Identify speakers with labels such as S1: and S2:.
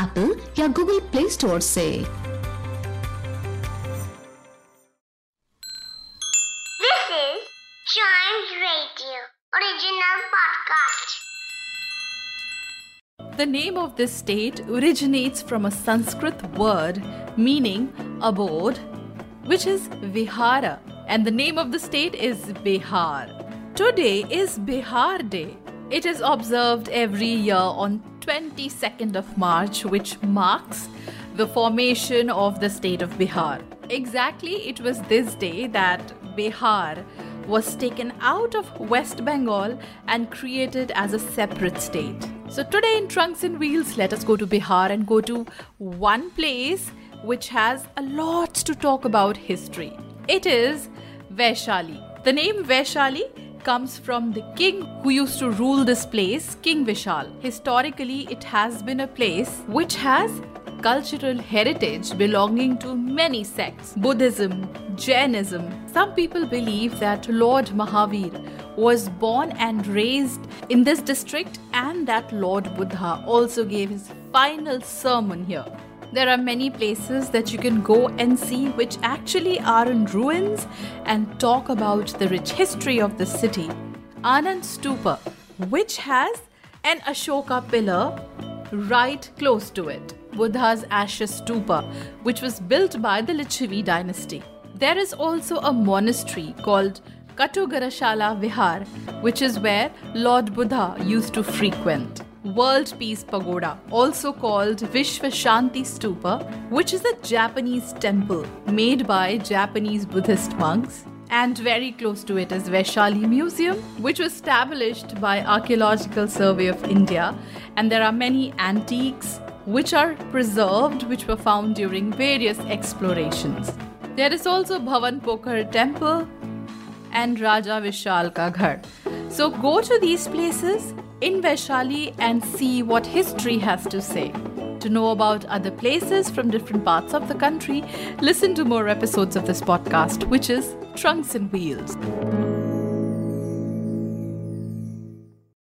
S1: Apple या Google Play Store से
S2: This is Chimes Radio, original podcast.
S3: The name of this state originates from a Sanskrit word meaning abode, which is Vihara, and the name of the state is Bihar. Today is Bihar Day. it is observed every year on 22nd of March, which marks the formation of the state of Bihar. Exactly, it was this day that Bihar was taken out of West Bengal and created as a separate state. So, today in Trunks and Wheels, let us go to Bihar and go to one place which has a lot to talk about history. It is Vaishali. The name Vaishali comes from the king who used to rule this place, King Vishal. Historically, it has been a place which has cultural heritage belonging to many sects Buddhism, Jainism. Some people believe that Lord Mahavir was born and raised in this district and that Lord Buddha also gave his final sermon here. There are many places that you can go and see which actually are in ruins and talk about the rich history of the city. Anand Stupa, which has an Ashoka pillar right close to it. Buddha's ashes stupa, which was built by the Licchavi dynasty. There is also a monastery called Katugarashala Vihar, which is where Lord Buddha used to frequent. World Peace Pagoda, also called Vishwa Shanti Stupa, which is a Japanese temple made by Japanese Buddhist monks. And very close to it is Vaishali Museum, which was established by Archaeological Survey of India. And there are many antiques which are preserved, which were found during various explorations. There is also Bawan Pokhar Temple and Raja Vishal Ka. So go to these places in Vaishali and see what history has to say. To know about other places from different parts of the country, listen to more episodes of this podcast, which is Trunks and Wheels.